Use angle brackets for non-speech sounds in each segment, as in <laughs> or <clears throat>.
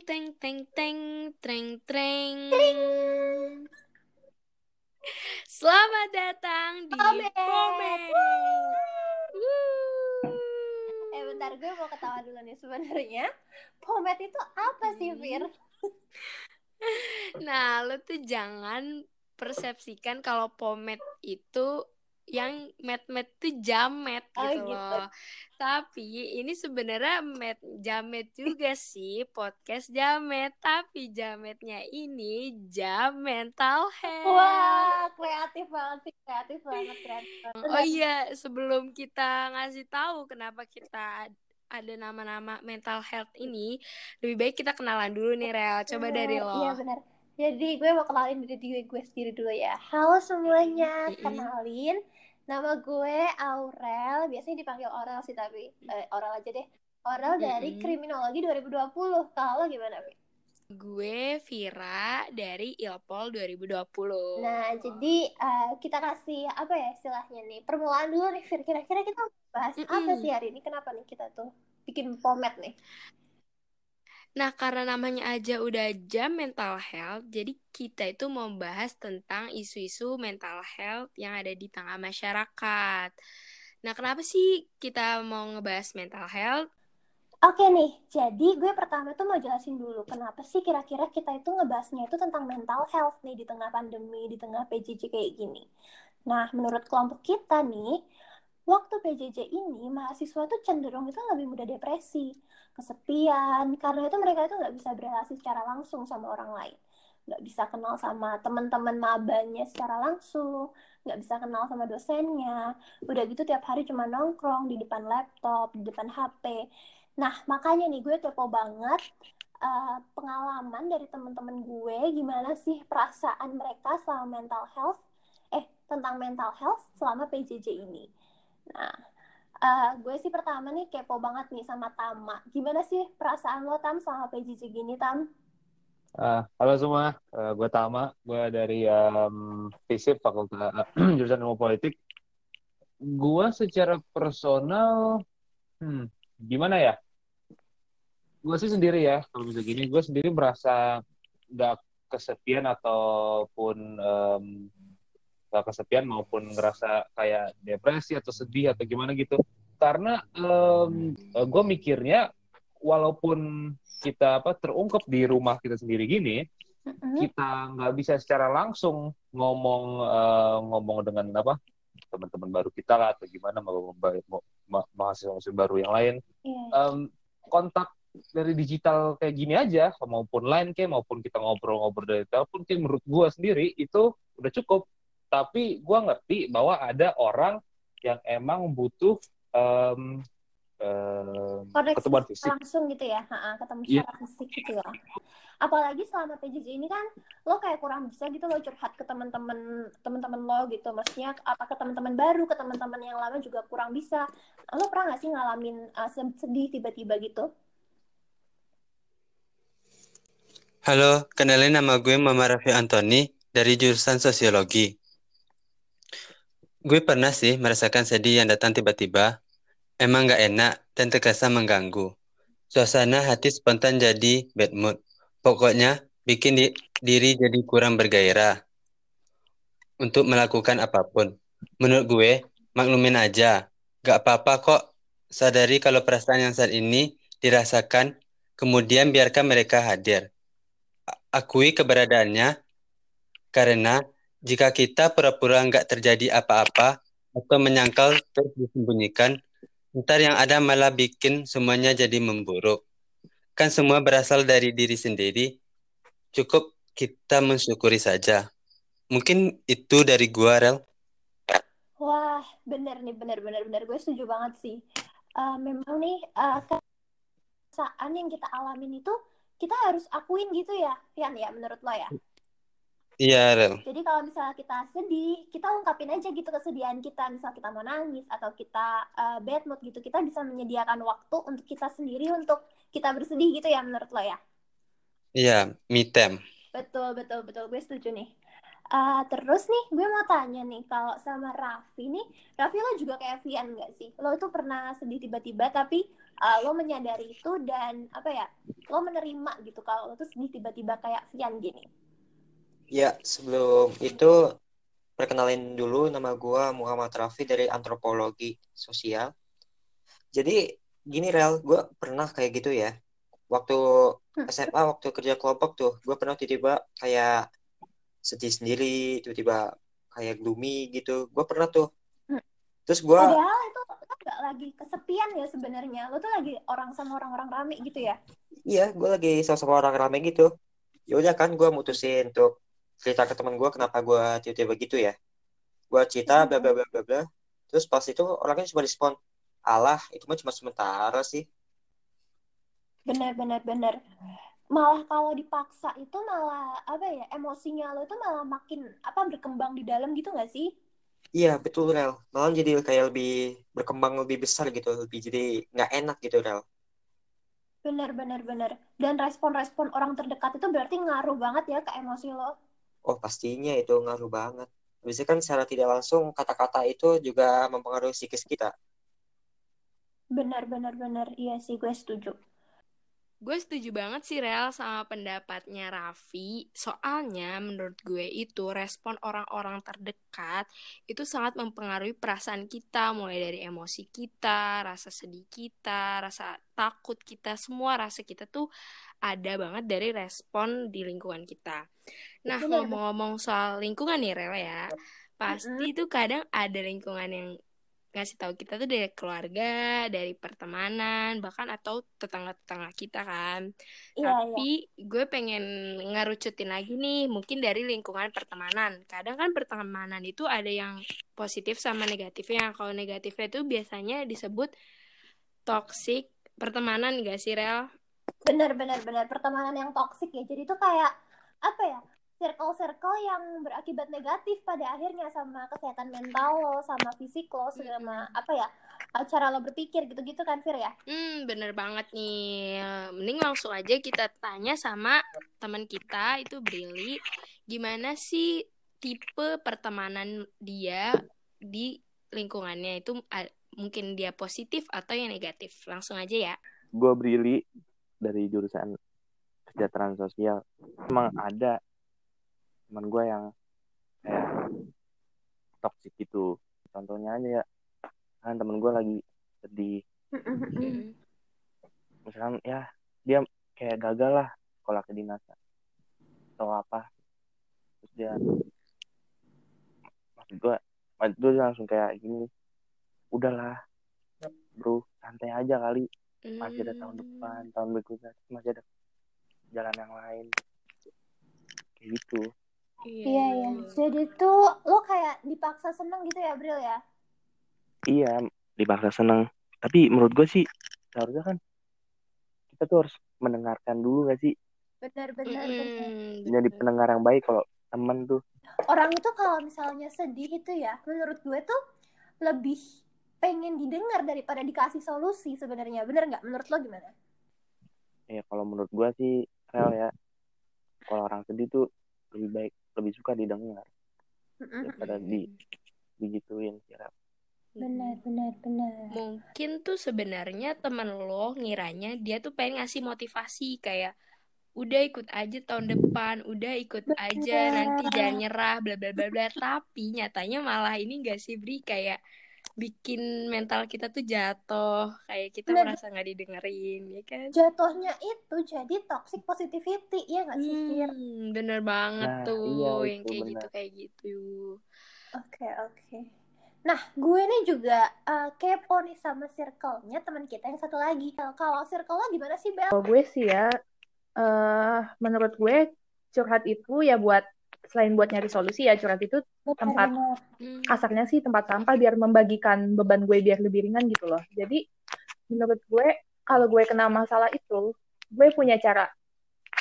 teng teng teng treng treng. Selamat datang di Pomet. Pomet. Eh bentar gue mau ketawa dulu nih sebenarnya. Pomet itu apa sih. Fir? Nah, lo tuh jangan persepsikan kalau pomet itu yang met-met tuh jamet Oh, gitu gitu. loh. Tapi ini sebenarnya met jamet juga sih, podcast jamet. Tapi jametnya ini jam mental health. Wah, kreatif banget sih, kreatif banget, kreatif banget. Oh iya, sebelum kita ngasih tahu kenapa kita ad- ada nama-nama mental health ini, lebih baik kita kenalan dulu nih, Rel. Coba dari Bener, lo. Iya benar. Jadi gue mau kenalin diri diri gue sendiri dulu ya. Halo semuanya, kenalin. Nama gue Aurel, biasanya dipanggil Aurel sih tapi eh, Aurel aja deh. Aurel dari Mm-mm. Kriminologi 2020. Kalau gimana, Fir? Gue Vira dari Ilpol 2020. Nah, jadi eh, kita kasih apa ya istilahnya nih? Permulaan dulu nih, Fir. Kira-kira kita bahas apa Mm-mm. sih hari ini? Kenapa nih kita tuh bikin pomet nih? Nah, karena namanya aja udah jam mental health, jadi kita itu mau bahas tentang isu-isu mental health yang ada di tengah masyarakat. Nah, kenapa sih kita mau ngebahas mental health? Oke nih, jadi gue pertama tuh mau jelasin dulu kenapa sih kira-kira kita itu ngebahasnya itu tentang mental health nih di tengah pandemi, di tengah PJJ kayak gini. Nah, menurut kelompok kita nih, waktu PJJ ini mahasiswa tuh cenderung itu lebih mudah depresi, kesepian, karena itu mereka itu nggak bisa berrelasi secara langsung sama orang lain. Nggak bisa kenal sama teman-teman mabanya secara langsung, nggak bisa kenal sama dosennya. Udah gitu tiap hari cuma nongkrong di depan laptop, di depan HP. Nah, makanya nih gue kepo banget eh, pengalaman dari teman-teman gue gimana sih perasaan mereka sama mental health eh tentang mental health selama PJJ ini. Nah, eh, gue sih pertama nih kepo banget nih sama Tama. Gimana sih perasaan lo Tam sama PJJ gini Tam? Ah, halo semua, Eh, gue Tama, gue dari em, FISIP Fakultas <clears throat> Jurusan Ilmu Politik. Gue secara personal, hmm, gimana ya? Gue sih sendiri ya, kalau bisa gini, gue sendiri merasa nggak kesepian ataupun em, nggak kesepian maupun ngerasa kayak depresi atau sedih atau gimana gitu. Karena gue mikirnya, walaupun kita apa terungkap di rumah kita sendiri gini, Mm-mm. kita nggak bisa secara langsung ngomong eh, ngomong dengan apa teman-teman baru kita lah atau gimana mau mau- ma- mahasiswa-mahasiswa baru yang lain Iya. Em, kontak dari digital kayak gini aja maupun line kayak maupun kita ngobrol-ngobrol dari telepon kayak menurut gua sendiri itu udah cukup tapi gua ngerti bahwa ada orang yang emang butuh em, em, Koneksi pertemuan fisik langsung gitu ya, Ha-ha, ketemu Iya. secara fisik gitu ya. Apalagi selama PJJ ini kan lo kayak kurang bisa gitu lo curhat ke teman-teman teman-teman lo gitu. Maksudnya apa ke teman-teman baru, ke teman-teman yang lama juga kurang bisa. Lo pernah nggak sih ngalamin uh, sedih tiba-tiba gitu? Halo, kenalin nama gue Mama Raffi Antoni dari jurusan Sosiologi. Gue pernah sih merasakan sedih yang datang tiba-tiba. Emang gak enak dan terkesan mengganggu. Suasana hati spontan jadi bad mood. Pokoknya bikin di- diri jadi kurang bergairah untuk melakukan apa pun. Menurut gue, maklumin aja. Gak apa-apa kok. Sadari kalau perasaan yang saat ini dirasakan, kemudian biarkan mereka hadir akui keberadaannya karena jika kita pura-pura nggak terjadi apa-apa atau menyangkal terus disembunyikan, ntar yang ada malah bikin semuanya jadi memburuk. Kan semua berasal dari diri sendiri, cukup kita mensyukuri saja. Mungkin itu dari gua, Rel. Wah, bener nih, bener bener bener gue setuju banget sih. Uh, memang nih uh, perasaan yang kita alamin itu kita harus akuin gitu ya, Rian ya menurut lo ya. Iya, Rel. Jadi kalau misalnya kita sedih, kita ungkapin aja gitu kesedihan kita. Misal kita mau nangis atau kita uh, bad mood gitu, kita bisa menyediakan waktu untuk kita sendiri untuk kita bersedih gitu ya menurut lo ya. Iya, me time. Betul, betul, betul. Gue setuju nih. Uh, terus nih, gue mau tanya nih, kalau sama Raffi nih, Raffi lo juga kayak Vian gak sih? Lo tuh pernah sedih tiba-tiba, tapi uh, lo menyadari itu dan apa ya, lo menerima gitu kalau lo tuh sedih tiba-tiba kayak Vian gini. Ya, sebelum itu perkenalin dulu nama gue Muhammad Raffi dari Antropologi Sosial. Jadi gini Rel, gue pernah kayak gitu ya. Waktu hmm. SMA, waktu kerja kelompok tuh, gue pernah tiba-tiba kayak sedih sendiri tiba-tiba kayak gloomy gitu gue pernah tuh hmm. terus gue padahal itu lo gak lagi kesepian ya sebenarnya lo tuh lagi orang sama orang-orang rame gitu ya iya gue lagi sama sama orang rame gitu ya udah kan gue mutusin untuk cerita ke teman gue kenapa gue tiba-tiba gitu ya gue cerita bla bla bla bla bla terus pas itu orangnya cuma respon Allah itu mah cuma sementara sih benar benar benar malah kalau dipaksa itu malah apa ya emosinya lo itu malah makin apa berkembang di dalam gitu gak sih? Iya betul Rel, malah jadi kayak lebih berkembang lebih besar gitu, lebih jadi nggak enak gitu Rel. Bener bener bener. Dan respon-respon orang terdekat itu berarti ngaruh banget ya ke emosi lo. Oh pastinya itu ngaruh banget. Biasanya kan secara tidak langsung kata-kata itu juga mempengaruhi psikis kita. Bener bener bener, iya sih gue setuju. Gue setuju banget sih Rel sama pendapatnya Raffi. Soalnya menurut gue itu respon orang-orang terdekat itu sangat mempengaruhi perasaan kita mulai dari emosi kita, rasa sedih kita, rasa takut kita, semua rasa kita tuh ada banget dari respon di lingkungan kita. Nah, ngomong-ngomong soal lingkungan nih Rel ya. Pasti tuh kadang ada lingkungan yang ngasih tahu kita tuh dari keluarga, dari pertemanan, bahkan atau tetangga-tetangga kita kan. Iya, Tapi iya. gue pengen ngerucutin lagi nih, mungkin dari lingkungan pertemanan. Kadang kan pertemanan itu ada yang positif sama negatifnya. Kalau negatifnya itu biasanya disebut toxic pertemanan gak sih, Rel? Bener, bener, bener. Pertemanan yang toxic ya. Jadi itu kayak, apa ya, circle-circle yang berakibat negatif pada akhirnya sama kesehatan mental lo, sama fisik lo, sama hmm. apa ya, cara lo berpikir gitu-gitu kan Fir ya? Hmm, bener banget nih. Mending langsung aja kita tanya sama teman kita itu Brili, gimana sih tipe pertemanan dia di lingkungannya itu mungkin dia positif atau yang negatif. Langsung aja ya. Gue Brili dari jurusan kesejahteraan sosial. Emang ada teman gue yang kayak toxic gitu. Contohnya aja ya. Kan temen gue lagi sedih. Misalkan ya dia kayak gagal lah sekolah kedinasan atau apa. Terus dia maksud gue maksud gue langsung kayak gini. Udahlah bro santai aja kali. Masih ada tahun depan tahun berikutnya masih ada jalan yang lain. Kayak gitu Iya, iya, iya. Jadi tuh lo kayak dipaksa seneng gitu ya, Bril ya? Iya, dipaksa seneng. Tapi menurut gue sih seharusnya kan kita tuh harus mendengarkan dulu gak sih? Benar, benar, mm, benar. Jadi pendengar yang baik kalau temen tuh. Orang itu kalau misalnya sedih itu ya, menurut gue tuh lebih pengen didengar daripada dikasih solusi sebenarnya. Bener nggak? Menurut lo gimana? Ya kalau menurut gue sih, real ya. Kalau orang sedih tuh lebih baik lebih suka didengar daripada di digituin kira benar benar benar. Mungkin tuh sebenarnya teman lo ngiranya dia tuh pengen ngasih motivasi kayak udah ikut aja tahun depan udah ikut bener. aja nanti jangan nyerah bla bla bla bla. Tapi nyatanya malah ini gak sih Bri? Kayak bikin mental kita tuh jatuh kayak kita Bener. merasa nggak didengerin ya kan jatuhnya itu jadi toxic positivity ya nggak sih hmm, bener banget nah, tuh iya, yang kayak bener. gitu kayak gitu oke okay, oke okay. Nah, gue nih juga uh, kepo nih sama circle-nya teman kita yang satu lagi. Kalau circle lo gimana sih, Bel? Kalau gue sih ya, uh, menurut gue curhat itu ya buat selain buat nyari solusi ya curhat itu tempat hmm. kasarnya sih tempat sampah biar membagikan beban gue biar lebih ringan gitu loh. Jadi menurut gue kalau gue kena masalah itu gue punya cara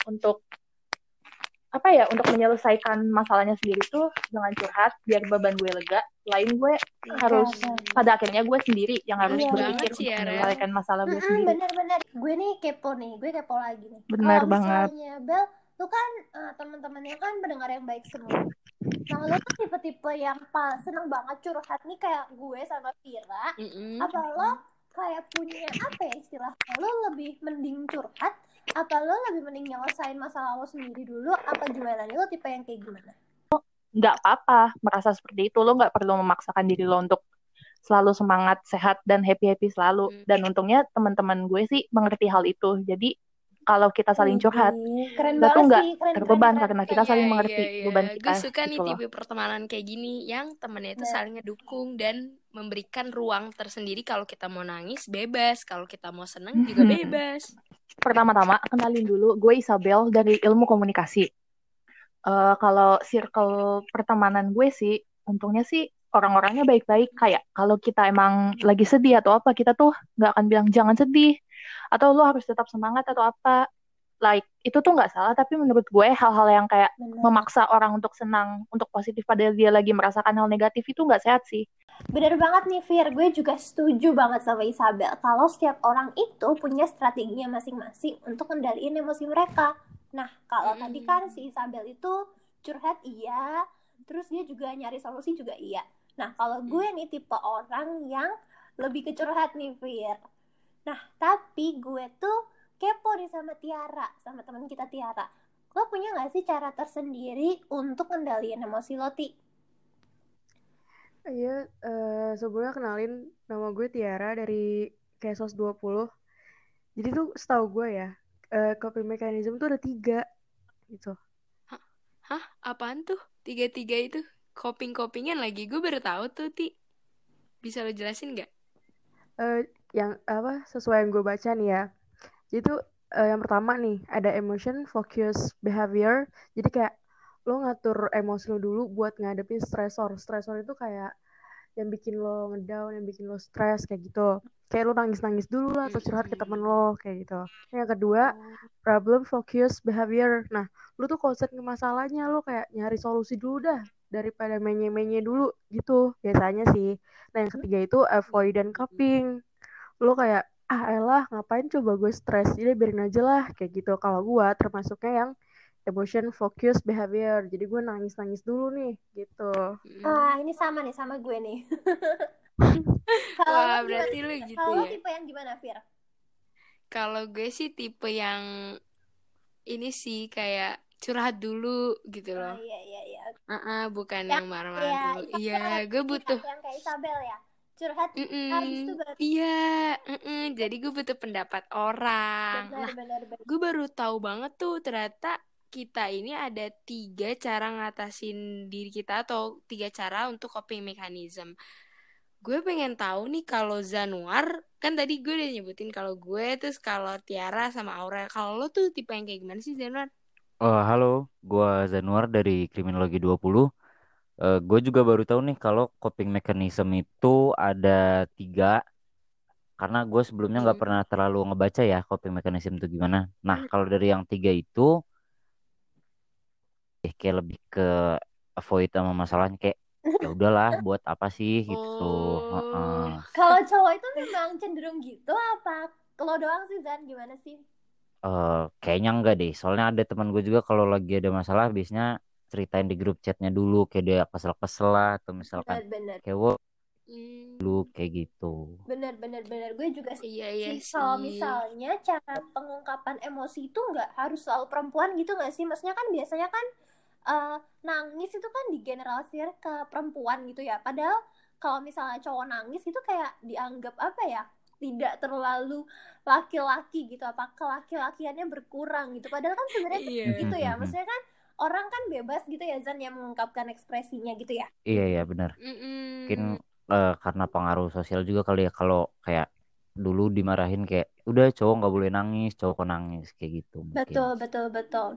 untuk apa ya untuk menyelesaikan masalahnya sendiri tuh dengan curhat biar beban gue lega. Lain gue okay, harus okay. pada akhirnya gue sendiri yang harus iya, berpikir untuk ya, menyelesaikan masalah gue sendiri. bener-bener gue nih kepo nih gue kepo lagi nih. Benar banget. Bel lu kan uh, teman-temannya kan pendengar yang baik semua Nah, lo tuh tipe-tipe yang pas seneng banget curhat nih kayak gue sama Vira. Mm -hmm. Apa lo kayak punya apa ya istilah lo lebih mending curhat apa lo lebih mending nyelesain masalah lo sendiri dulu apa gimana nih lo tipe yang kayak gimana? Nggak apa-apa merasa seperti itu lo nggak perlu memaksakan diri lo untuk selalu semangat sehat dan happy happy selalu hmm. dan untungnya teman-teman gue sih mengerti hal itu jadi kalau kita saling curhat, keren kita tuh nggak terbeban keren, karena kita saling iya, mengerti iya, iya. beban kita. Gue suka gitu nih tipe pertemanan kayak gini yang temennya itu saling ngedukung dan memberikan ruang tersendiri kalau kita mau nangis bebas, kalau kita mau seneng juga <laughs> bebas. Pertama-tama kenalin dulu, gue Isabel dari ilmu komunikasi. Uh, kalau circle pertemanan gue sih, untungnya sih orang-orangnya baik-baik. Kayak kalau kita emang lagi sedih atau apa, kita tuh nggak akan bilang jangan sedih atau lo harus tetap semangat atau apa like itu tuh nggak salah tapi menurut gue hal-hal yang kayak Bener. memaksa orang untuk senang untuk positif padahal dia lagi merasakan hal negatif itu nggak sehat sih Bener banget nih Fir, gue juga setuju banget sama Isabel kalau setiap orang itu punya strateginya masing-masing untuk kendaliin emosi mereka. Nah, kalau hmm. tadi kan si Isabel itu curhat iya, terus dia juga nyari solusi juga iya. Nah, kalau gue nih tipe orang yang lebih ke curhat nih Fir. Nah, tapi gue tuh kepo nih sama Tiara, sama teman kita Tiara. Lo punya gak sih cara tersendiri untuk kendaliin emosi lo, Ti? Iya, uh, sebelumnya kenalin nama gue Tiara dari Kesos 20. Jadi tuh setahu gue ya, uh, coping mechanism tuh ada tiga gitu. Hah? Hah? Apaan tuh? Tiga-tiga itu? Coping-copingan lagi? Gue baru tahu tuh, Ti. Bisa lo jelasin gak? Uh, yang apa sesuai yang gue baca nih ya. Jadi tuh uh, yang pertama nih ada emotion focus behavior. Jadi kayak lo ngatur emosi lo dulu buat ngadepin stresor. Stresor itu kayak yang bikin lo ngedown yang bikin lo stres kayak gitu. Kayak lo nangis nangis dulu lah atau curhat ke temen lo kayak gitu. Yang kedua problem focus behavior. Nah lo tuh konsen ke masalahnya. Lo kayak nyari solusi dulu dah daripada menye menye dulu gitu. Biasanya sih. Nah yang ketiga itu avoid dan coping. Lo kayak ah elah ngapain coba gue stres? Jadi biarin aja lah. Kayak gitu. Kalau gue termasuknya yang emotion focus behavior. Jadi gue nangis nangis dulu nih gitu. Ah ini sama nih sama gue nih. <laughs> Kalau Wah, berarti lu gitu kalau ya? tipe yang gimana Fir? Kalau gue sih tipe yang ini sih kayak curhat dulu gitu loh. Oh, iya iya iya. Uh -uh, bukan yang, yang marah-marah ya, dulu. Iya, gue butuh. Yang kayak Isabel ya curhat mm -mm. habis itu baru iya mm -mm. jadi gue butuh pendapat orang benar, nah benar, benar. gue baru tahu banget tuh ternyata kita ini ada tiga cara ngatasin diri kita atau tiga cara untuk coping mechanism gue pengen tahu nih kalau Zanuar kan tadi gue udah nyebutin kalau gue terus kalau Tiara sama Aurel kalau lo tuh tipe yang kayak gimana sih Zanuar? Oh, halo, gue Zanuar dari Kriminologi 20 uh, eh, gue juga baru tahu nih kalau coping mechanism itu ada tiga karena gue sebelumnya nggak hmm. pernah terlalu ngebaca ya coping mechanism itu gimana. Nah kalau dari yang tiga itu eh, kayak lebih ke avoid sama masalahnya kayak ya <laughs> udahlah buat apa sih gitu. Oh. Uh -uh. Kalau cowok itu memang cenderung gitu apa? Kalau doang sih Zan gimana sih? Uh, kayaknya enggak deh. Soalnya ada teman gue juga kalau lagi ada masalah biasanya ceritain di grup chatnya dulu kayak dia kesel-kesel lah atau misalkan bener, bener. kayak wo hmm. dulu kayak gitu bener bener bener gue juga sih iya, iya sih. kalau misalnya cara pengungkapan emosi itu nggak harus selalu perempuan gitu nggak sih maksudnya kan biasanya kan uh, nangis itu kan digeneralisir ke perempuan gitu ya padahal kalau misalnya cowok nangis itu kayak dianggap apa ya tidak terlalu laki-laki gitu apa kelaki-lakiannya berkurang gitu. Padahal kan sebenarnya yeah. gitu ya maksudnya kan orang kan bebas gitu ya Zan yang mengungkapkan ekspresinya gitu ya. Iya iya benar. Mungkin uh, karena pengaruh sosial juga kali ya kalau kayak dulu dimarahin kayak udah cowok nggak boleh nangis cowok kok nangis kayak gitu mungkin. betul betul betul.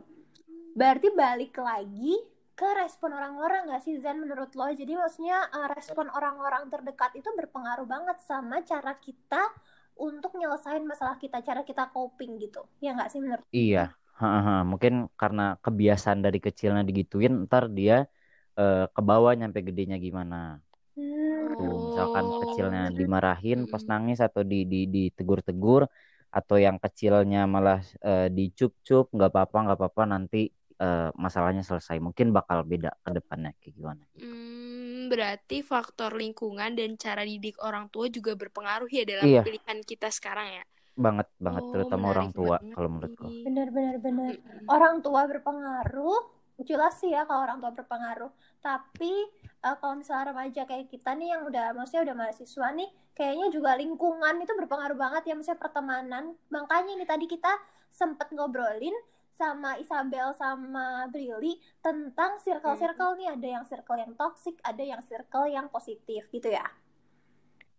Berarti balik lagi ke respon orang-orang gak sih Zan menurut lo? Jadi maksudnya uh, respon orang-orang terdekat itu berpengaruh banget sama cara kita untuk nyelesain masalah kita cara kita coping gitu. Ya nggak sih menurut iya. Ha, mungkin karena kebiasaan dari kecilnya digituin, ntar dia uh, ke bawah nyampe gedenya gimana. Hmm. Tuh, misalkan kecilnya dimarahin pas nangis atau di di ditegur-tegur atau yang kecilnya malah uh, dicup-cup nggak apa-apa nggak apa-apa nanti uh, masalahnya selesai. Mungkin bakal beda ke depannya kayak gimana. Hmm, berarti faktor lingkungan dan cara didik orang tua juga berpengaruh ya dalam Iya. pilihan kita sekarang ya. Banget banget Oh, terutama orang tua banget kalau menurutku. bener bener. Mm-mm. Orang tua berpengaruh, jelas sih ya kalau orang tua berpengaruh. Tapi eh, kalau misalnya remaja kayak kita nih yang udah maksudnya udah mahasiswa nih, kayaknya juga lingkungan itu berpengaruh banget ya misalnya pertemanan. Makanya nih tadi kita sempet ngobrolin sama Isabel sama Brili tentang circle-circle nih ada yang circle yang toxic, ada yang circle yang positif gitu ya.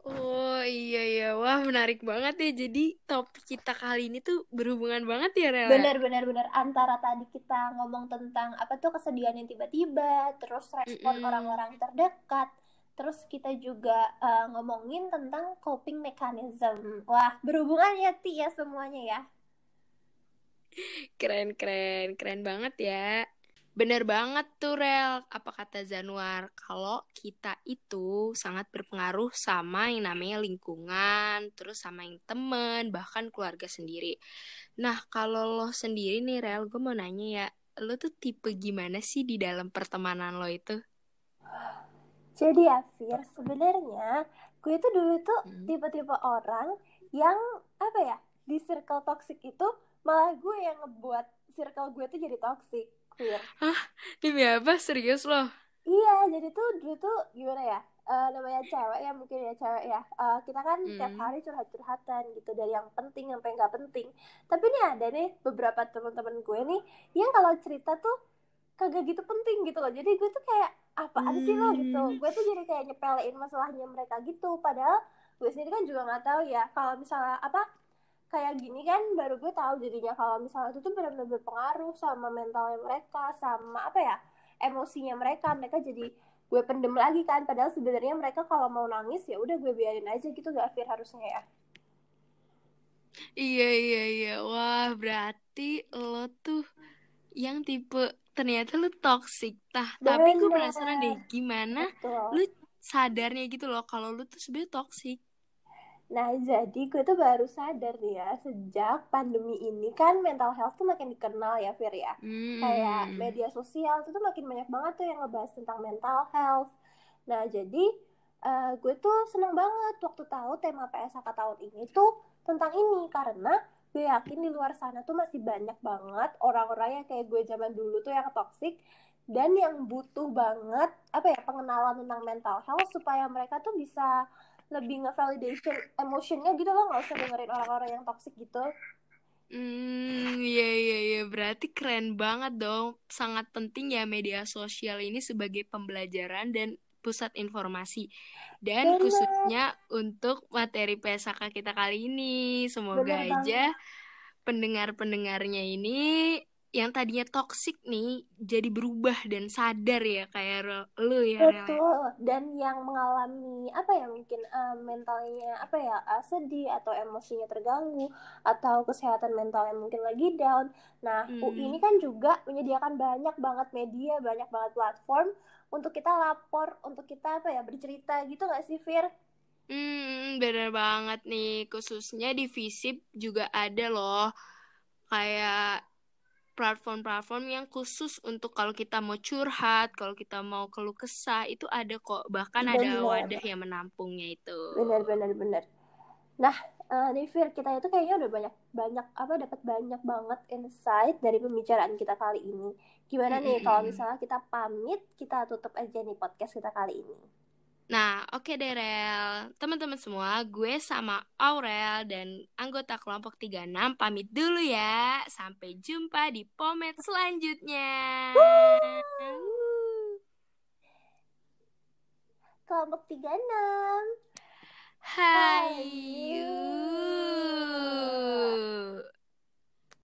Oh iya iya, wah menarik banget ya. Jadi topik kita kali ini tuh berhubungan banget ya Rela. Bener bener bener antara tadi kita ngomong tentang apa tuh kesedihan yang tiba-tiba, terus respon orang-orang terdekat, terus kita juga eh, ngomongin tentang coping mechanism. Wah, berhubungan ya Ti ya semuanya ya. Keren keren keren banget ya. Bener banget tuh Rel, apa kata Zanuar, kalau kita itu sangat berpengaruh sama yang namanya lingkungan, terus sama yang temen, bahkan keluarga sendiri. Nah, kalau lo sendiri nih Rel, gue mau nanya ya, lo tuh tipe gimana sih di dalam pertemanan lo itu? Jadi ya Fir, sebenarnya gue itu dulu tuh Hmm. tipe-tipe orang yang apa ya di circle toxic itu malah gue yang ngebuat circle gue tuh jadi toxic, Fir. Demi apa? Serius lo? Iya, jadi tuh dulu tuh gimana ya? Eh, namanya cewek ya mungkin ya cewek ya. Eh, kita kan tiap Hmm. hari curhat-curhatan gitu dari yang penting sampai nggak penting. Tapi nih ada nih beberapa teman-teman gue nih yang kalau cerita tuh kagak gitu penting gitu loh. Jadi gue tuh kayak apaan sih lo gitu. Hmm. Gue tuh jadi kayak nyepelein masalahnya mereka gitu. Padahal gue sendiri kan juga nggak tahu ya kalau misalnya apa kayak gini kan baru gue tahu jadinya kalau misalnya itu tuh benar-benar berpengaruh sama mentalnya mereka sama apa ya emosinya mereka mereka jadi gue pendem lagi kan. Padahal sebenarnya mereka kalau mau nangis ya udah gue biarin aja gitu gak Fir harusnya ya. Iya iya iya, wah berarti lo tuh yang tipe ternyata lu toxic. Tah, tapi gue penasaran deh bener gimana betul. lu sadarnya gitu loh kalau lu tuh sebenarnya toxic. Nah, jadi gue tuh baru sadar nih ya, sejak pandemi ini kan mental health tuh makin dikenal ya, Fir ya. Kayak Hmm. media sosial tuh, tuh makin banyak banget tuh yang ngebahas tentang mental health. Nah, jadi eh, gue tuh seneng banget waktu tahu tema PSHK tahun ini tuh tentang ini. Karena gue yakin di luar sana tuh masih banyak banget orang-orang yang kayak gue zaman dulu tuh yang toxic dan yang butuh banget apa ya pengenalan tentang mental health supaya mereka tuh bisa lebih nge-validation emotionnya gitu loh nggak usah dengerin orang-orang yang toxic gitu Hmm, iya iya iya, berarti keren banget dong. Sangat penting ya media sosial ini sebagai pembelajaran dan pusat informasi. Dan bener khususnya untuk materi PSK kita kali ini. Semoga bener aja pendengar-pendengarnya ini yang tadinya toksik nih jadi berubah dan sadar ya kayak lu ya ya. betul dan yang mengalami apa ya mungkin eh, mentalnya apa ya eh, sedih atau emosinya terganggu atau kesehatan mentalnya mungkin lagi down nah UI ini Hmm. kan juga menyediakan banyak banget media banyak banget platform untuk kita lapor untuk kita apa ya bercerita gitu nggak sih Fir Hmm, bener banget nih. Khususnya di Visip juga ada loh kayak platform-platform yang khusus untuk kalau kita mau curhat, kalau kita mau keluh kesah, itu ada kok. Bahkan ada bener wadah yang menampungnya itu. bener bener bener Nah, eh, nih Fir, kita itu kayaknya udah banyak banyak apa dapat banyak banget insight dari pembicaraan kita kali ini. Gimana nih kalau Mm-mm-mm. misalnya kita pamit, kita tutup aja nih podcast kita kali ini. Nah, oke okay Derel. Teman-teman semua, gue sama Aurel dan anggota kelompok 36 pamit dulu ya. Sampai jumpa di pomet selanjutnya. Kelompok 36. Hai. Hai.